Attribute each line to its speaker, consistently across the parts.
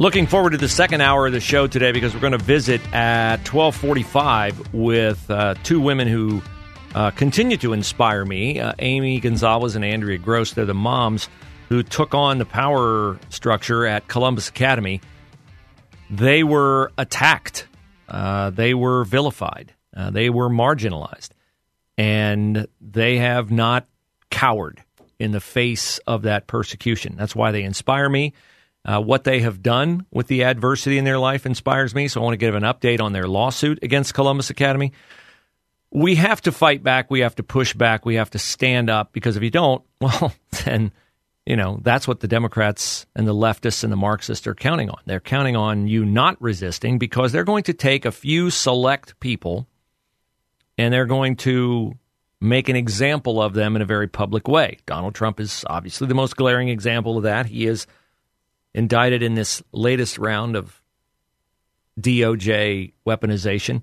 Speaker 1: Looking forward to the second hour of the show today because we're going to visit at 1245 with uh, two women who uh, continue to inspire me, uh, Amy Gonzalez and Andrea Gross. They're the moms who took on the power structure at Columbus Academy. They were attacked. Uh, they were vilified. Uh, they were marginalized. And they have not cowered in the face of that persecution. That's why they inspire me. Uh, what they have done with the adversity in their life inspires me. So I want to give an update on their lawsuit against Columbus Academy. We have to fight back. We have to push back. We have to stand up because if you don't, well, then, you know, that's what the Democrats and the leftists and the Marxists are counting on. They're counting on you not resisting because they're going to take a few select people and they're going to make an example of them in a very public way. Donald Trump is obviously the most glaring example of that. He is indicted in this latest round of DOJ weaponization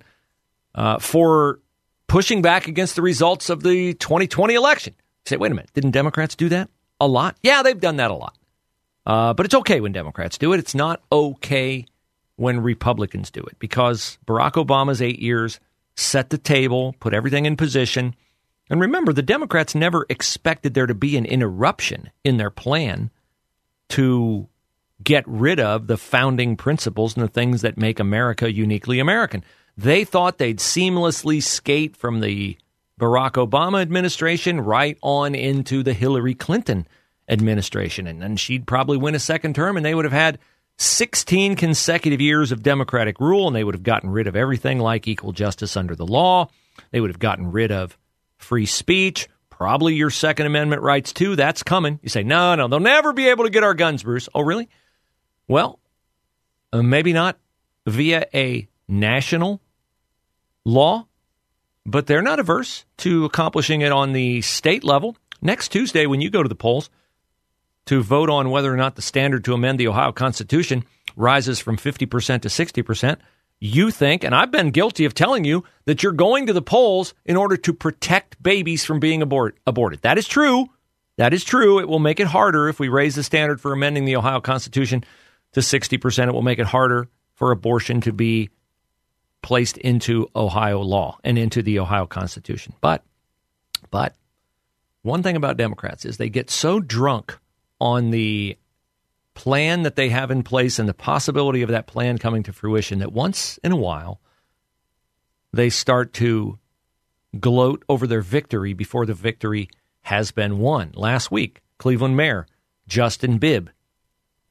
Speaker 1: uh, for pushing back against the results of the 2020 election. You say, wait a minute, didn't Democrats do that a lot? Yeah, they've done that a lot. Uh, but it's okay when Democrats do it. It's not okay when Republicans do it because Barack Obama's eight years set the table, put everything in position. And remember, the Democrats never expected there to be an interruption in their plan to get rid of the founding principles and the things that make America uniquely American. They thought they'd seamlessly skate from the Barack Obama administration right on into the Hillary Clinton administration. And then she'd probably win a second term, and they would have had 16 consecutive years of Democratic rule, and they would have gotten rid of everything like equal justice under the law. They would have gotten rid of free speech, probably your Second Amendment rights too. That's coming. You say, no, no, they'll never be able to get our guns, Bruce. Oh, really? Well, uh, maybe not via a national law, but they're not averse to accomplishing it on the state level. Next Tuesday, when you go to the polls to vote on whether or not the standard to amend the Ohio Constitution rises from 50% to 60%, you think, and I've been guilty of telling you, that you're going to the polls in order to protect babies from being abort- aborted. That is true. That is true. It will make it harder if we raise the standard for amending the Ohio Constitution to 60%. It will make it harder for abortion to be placed into Ohio law and into the Ohio Constitution. But, but one thing about Democrats is they get so drunk on the plan that they have in place and the possibility of that plan coming to fruition that once in a while they start to gloat over their victory before the victory has been won. Last week, Cleveland Mayor Justin Bibb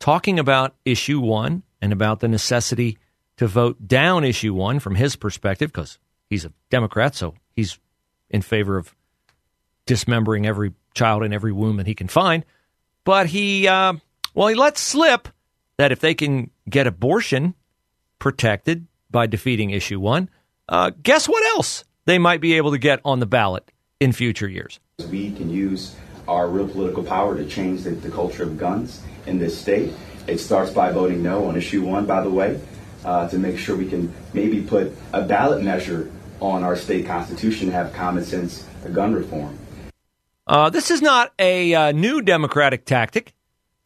Speaker 1: talking about issue one and about the necessity to vote down issue one from his perspective, because he's a Democrat, so he's in favor of dismembering every child in every womb that he can find. But he, uh, well, he lets slip that if they can get abortion protected by defeating issue one, uh, guess what else they might be able to get on the ballot in future years?
Speaker 2: We can use our real political power to change the, the culture of guns in this state. It starts by voting no on issue one, by the way, uh, to make sure we can maybe put a ballot measure on our state constitution to have common sense gun reform.
Speaker 1: Uh, this is not a uh, new Democratic tactic.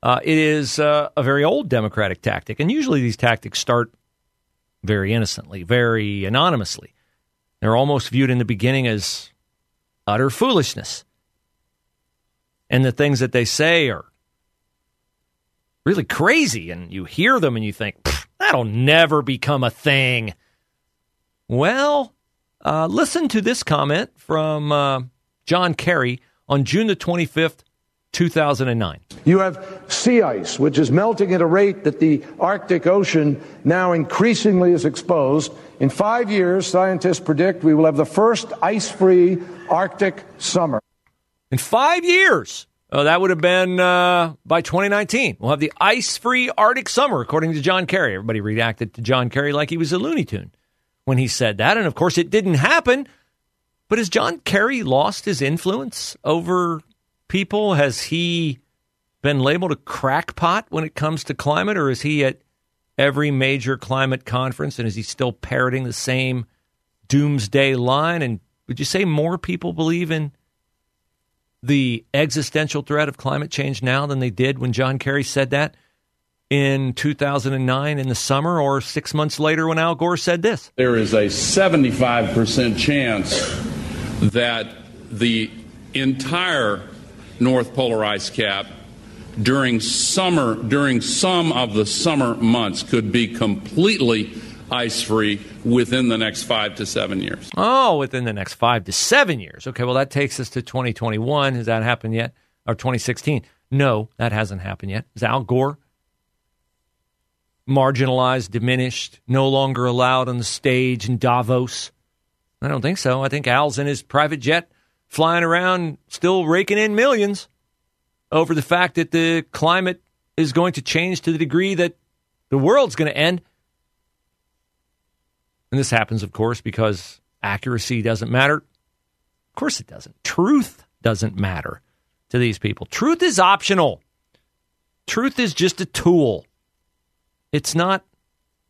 Speaker 1: Uh, it is uh, a very old Democratic tactic. And usually these tactics start very innocently, very anonymously. They're almost viewed in the beginning as utter foolishness. And the things that they say are really crazy, and you hear them and you think, that'll never become a thing. Well, uh, listen to this comment from uh, John Kerry on June the 25th, 2009.
Speaker 3: You have sea ice, which is melting at a rate that the Arctic Ocean now increasingly is exposed. In five years, scientists predict we will have the first ice free Arctic summer.
Speaker 1: In five years. Oh, that would have been uh, by 2019. We'll have the ice free Arctic summer, according to John Kerry. Everybody reacted to John Kerry like he was a Looney Tune when he said that. And of course, it didn't happen. But has John Kerry lost his influence over people? Has he been labeled a crackpot when it comes to climate, or is he at every major climate conference and is he still parroting the same doomsday line? And would you say more people believe in the existential threat of climate change now than they did when John Kerry said that in 2009 in the summer or six months later when Al Gore said this?
Speaker 4: There is a 75% chance that the entire North Polar ice cap during summer during some of the summer months could be completely ice free within the next five to seven years.
Speaker 1: Oh, within the next five to seven years. Okay, well, that takes us to 2021. Has that happened yet? Or 2016? No, that hasn't happened yet. Is Al Gore marginalized, diminished, no longer allowed on the stage in Davos? I don't think so. I think Al's in his private jet flying around, still raking in millions over the fact that the climate is going to change to the degree that the world's going to end. And this happens, of course, because accuracy doesn't matter. Of course, it doesn't. Truth doesn't matter to these people. Truth is optional, truth is just a tool. It's not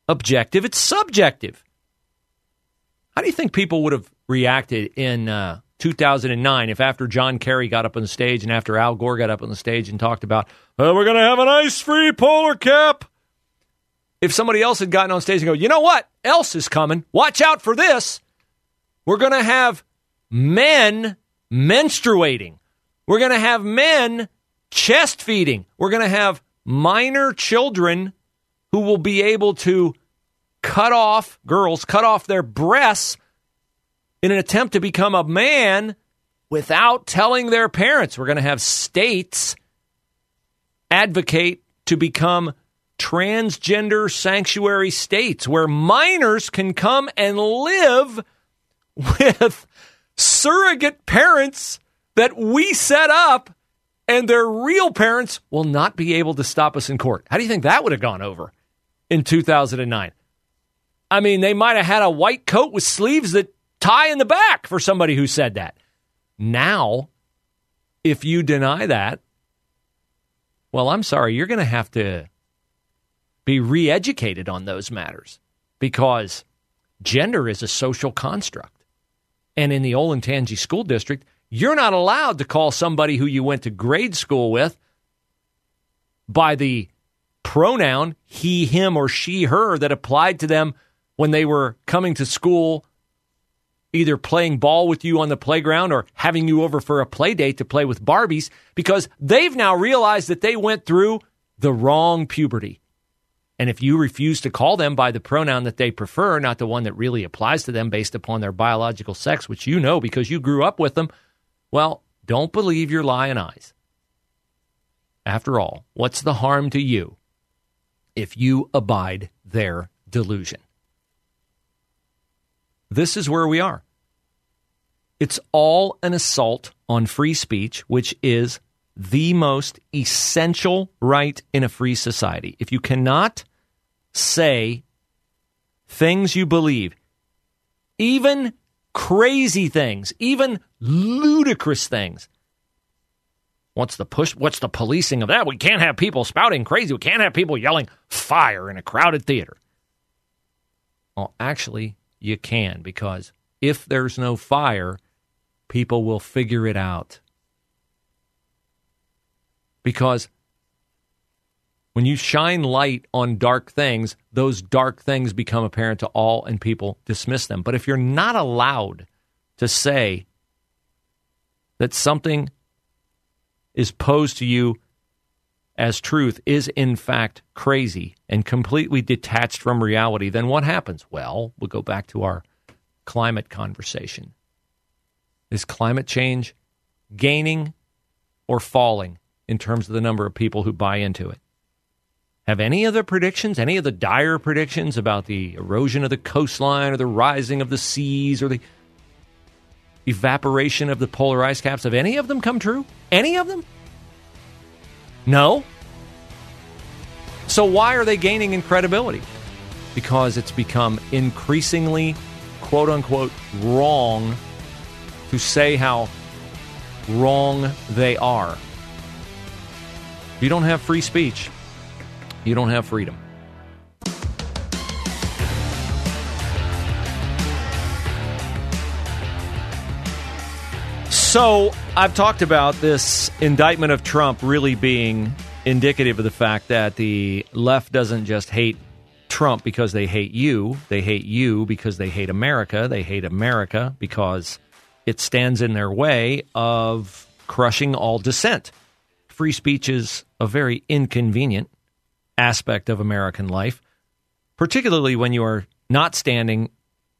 Speaker 1: objective, it's subjective. How do you think people would have reacted in uh, 2009 if after John Kerry got up on the stage and after Al Gore got up on the stage and talked about, oh, we're going to have an ice free polar cap? If somebody else had gotten on stage and go, you know what else is coming? Watch out for this. We're going to have men menstruating. We're going to have men chest feeding. We're going to have minor children who will be able to cut off, girls, cut off their breasts in an attempt to become a man without telling their parents. We're going to have states advocate to become transgender sanctuary states where minors can come and live with surrogate parents that we set up and their real parents will not be able to stop us in court. How do you think that would have gone over in 2009? I mean, they might have had a white coat with sleeves that tie in the back for somebody who said that. Now, if you deny that, well, I'm sorry, you're going to have to be re educated on those matters because gender is a social construct. And in the Olentangy School District, you're not allowed to call somebody who you went to grade school with by the pronoun he, him, or she, her that applied to them when they were coming to school, either playing ball with you on the playground or having you over for a play date to play with Barbies, because they've now realized that they went through the wrong puberty. And if you refuse to call them by the pronoun that they prefer, not the one that really applies to them based upon their biological sex, which you know because you grew up with them, well, don't believe your lying eyes. After all, what's the harm to you if you abide their delusion? This is where we are. It's all an assault on free speech, which is the most essential right in a free society. If you cannot say things you believe, even crazy things, even ludicrous things, what's the push? What's the policing of that? We can't have people spouting crazy. We can't have people yelling fire in a crowded theater. Well, actually, you can because if there's no fire, people will figure it out because when you shine light on dark things, those dark things become apparent to all and people dismiss them. But if you're not allowed to say that something is posed to you as truth is in fact crazy and completely detached from reality, then what happens? Well, we'll go back to our climate conversation. Is climate change gaining or falling in terms of the number of people who buy into it. Have any of the predictions, any of the dire predictions about the erosion of the coastline or the rising of the seas or the evaporation of the polar ice caps, have any of them come true? Any of them? No. So why are they gaining in credibility? Because it's become increasingly, quote unquote, wrong to say how wrong they are. You don't have free speech. You don't have freedom. So, I've talked about this indictment of Trump really being indicative of the fact that the left doesn't just hate Trump because they hate you. They hate you because they hate America. They hate America because it stands in their way of crushing all dissent. Free speech is a very inconvenient aspect of American life, particularly when you are not standing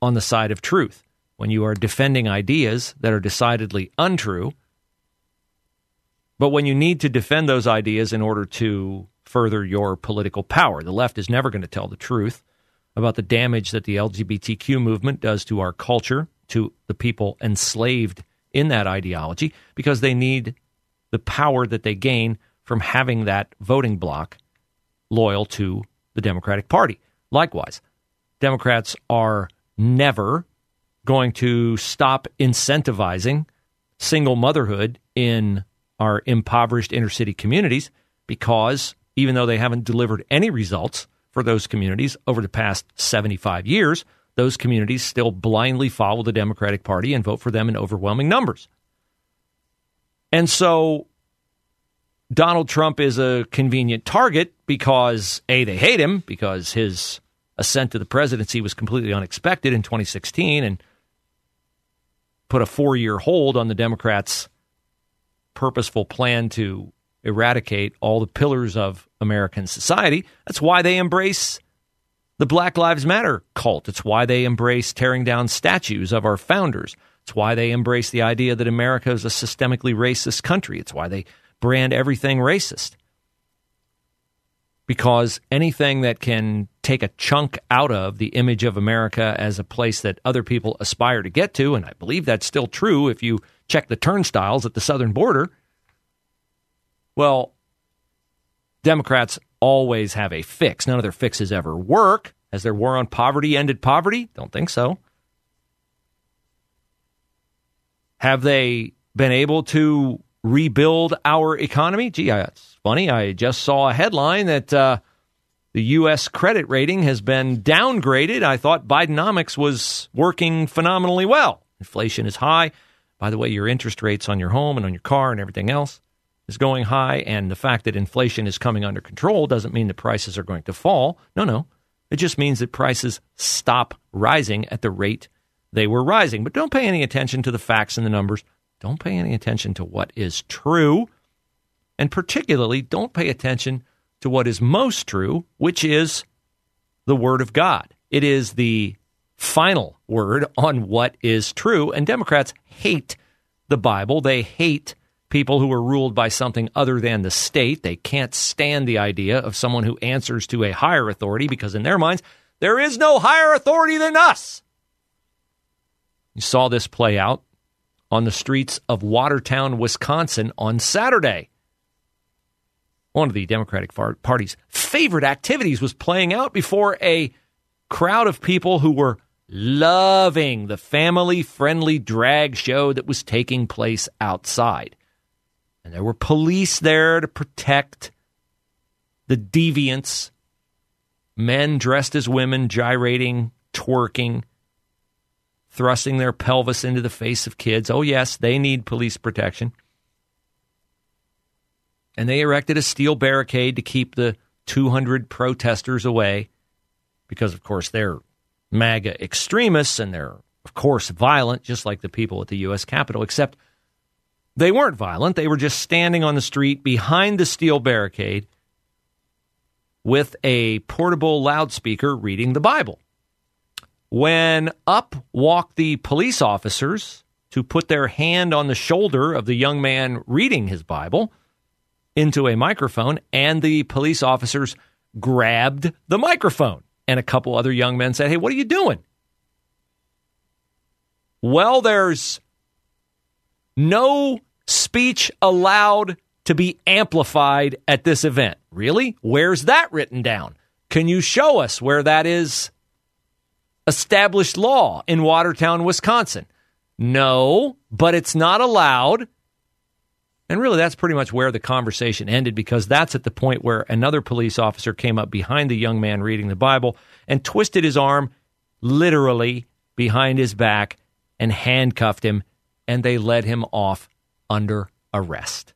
Speaker 1: on the side of truth when you are defending ideas that are decidedly untrue. But when you need to defend those ideas in order to further your political power, the left is never going to tell the truth about the damage that the LGBTQ movement does to our culture, to the people enslaved in that ideology, because they need the power that they gain from having that voting bloc loyal to the Democratic Party. Likewise, Democrats are never going to stop incentivizing single motherhood in our impoverished inner city communities because even though they haven't delivered any results for those communities over the past 75 years, those communities still blindly follow the Democratic Party and vote for them in overwhelming numbers. And so Donald Trump is a convenient target because A, they hate him because his ascent to the presidency was completely unexpected in 2016 and put a four year hold on the Democrats' purposeful plan to eradicate all the pillars of American society. That's why they embrace the Black Lives Matter cult. It's why they embrace tearing down statues of our founders. It's why they embrace the idea that America is a systemically racist country. It's why they brand everything racist because anything that can take a chunk out of the image of America as a place that other people aspire to get to, and I believe that's still true if you check the turnstiles at the southern border, well, Democrats always have a fix. None of their fixes ever work. Has their war on poverty ended poverty? Don't think so. Have they been able to rebuild our economy? Gee, that's funny. I just saw a headline that uh, the U.S. credit rating has been downgraded. I thought Bidenomics was working phenomenally well. Inflation is high. By the way, your interest rates on your home and on your car and everything else is going high. And the fact that inflation is coming under control doesn't mean the prices are going to fall. No, no. It just means that prices stop rising at the rate they were rising. But don't pay any attention to the facts and the numbers. Don't pay any attention to what is true. And particularly, don't pay attention to what is most true, which is the Word of God. It is the final word on what is true. And Democrats hate the Bible. They hate people who are ruled by something other than the state. They can't stand the idea of someone who answers to a higher authority because, in their minds, there is no higher authority than us. You saw this play out on the streets of Watertown, Wisconsin on Saturday. One of the Democratic Party's favorite activities was playing out before a crowd of people who were loving the family friendly drag show that was taking place outside. And there were police there to protect the deviants, men dressed as women gyrating, twerking, thrusting their pelvis into the face of kids. Oh, yes, they need police protection. And they erected a steel barricade to keep the 200 protesters away because, of course, they're MAGA extremists and they're, of course, violent, just like the people at the U.S. Capitol, except they weren't violent. They were just standing on the street behind the steel barricade with a portable loudspeaker reading the Bible when up walked the police officers to put their hand on the shoulder of the young man reading his Bible into a microphone, and the police officers grabbed the microphone. And a couple other young men said, Hey, what are you doing? Well, there's No speech allowed to be amplified at this event. Really? Where's that written down? Can you show us where that is established law in Watertown, Wisconsin? No, but it's not allowed. And really, that's pretty much where the conversation ended because that's at the point where another police officer came up behind the young man reading the Bible and twisted his arm literally behind his back and handcuffed him, and they led him off under arrest.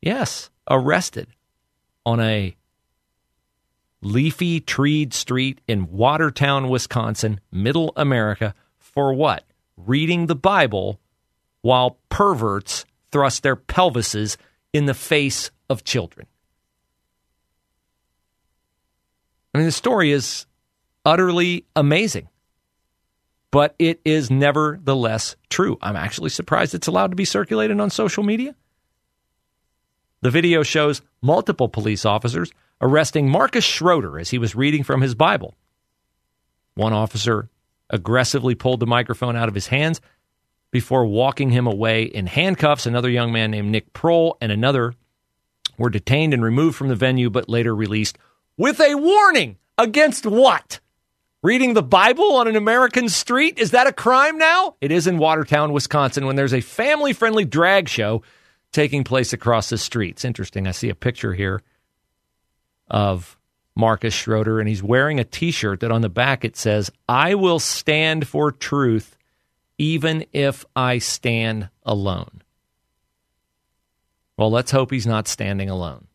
Speaker 1: Yes, arrested on a leafy treed street in Watertown, Wisconsin, middle America, for what? Reading the Bible while perverts thrust their pelvises in the face of children. I mean, the story is utterly amazing, but it is nevertheless true. I'm actually surprised it's allowed to be circulated on social media. The video shows multiple police officers arresting Marcus Schroeder as he was reading from his Bible. One officer aggressively pulled the microphone out of his hands before walking him away in handcuffs. Another young man named Nick Prohl and another were detained and removed from the venue, but later released with a warning against what? Reading the Bible on an American street? Is that a crime now? It is in Watertown, Wisconsin, when there's a family friendly drag show taking place across the street. It's interesting. I see a picture here of Marcus Schroeder, and he's wearing a t shirt that on the back it says, I will stand for truth even if I stand alone. Well, let's hope he's not standing alone.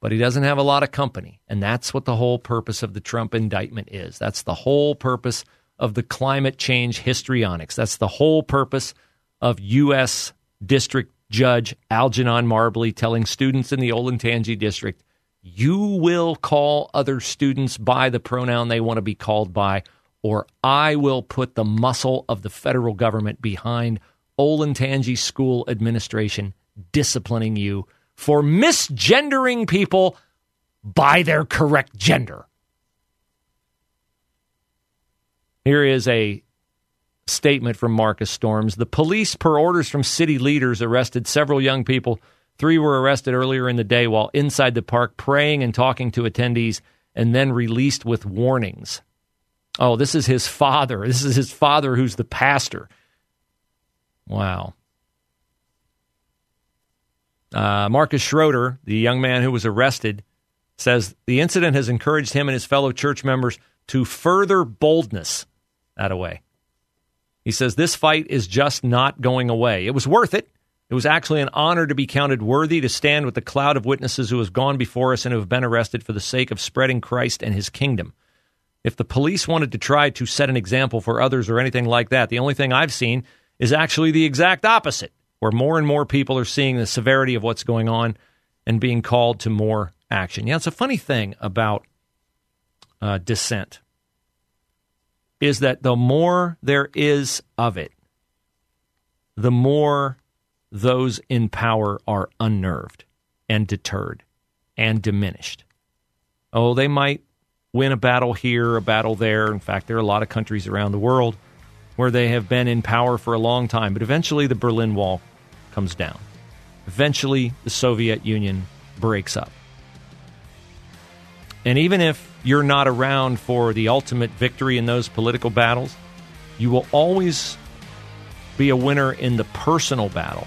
Speaker 1: But he doesn't have a lot of company. And that's what the whole purpose of the Trump indictment is. That's the whole purpose of the climate change histrionics. That's the whole purpose of U.S. District Judge Algernon Marbley telling students in the Olentangy District, you will call other students by the pronoun they want to be called by or I will put the muscle of the federal government behind Olentangy School Administration disciplining you for misgendering people by their correct gender. Here is a statement from Marcus Storms. The police, per orders from city leaders, arrested several young people. Three were arrested earlier in the day while inside the park praying and talking to attendees and then released with warnings. Oh, this is his father. This is his father who's the pastor. Wow. Uh, Marcus Schroeder, the young man who was arrested, says the incident has encouraged him and his fellow church members to further boldness that away. He says this fight is just not going away. It was worth it. It was actually an honor to be counted worthy to stand with the cloud of witnesses who have gone before us and who have been arrested for the sake of spreading Christ and his kingdom. If the police wanted to try to set an example for others or anything like that, the only thing I've seen is actually the exact opposite, where more and more people are seeing the severity of what's going on and being called to more action. Yeah, it's a funny thing about uh, dissent is that the more there is of it, the more those in power are unnerved and deterred and diminished. Oh, they might win a battle here, a battle there. In fact, there are a lot of countries around the world where they have been in power for a long time, but eventually the Berlin Wall comes down. Eventually, the Soviet Union breaks up. And even if you're not around for the ultimate victory in those political battles, you will always be a winner in the personal battle,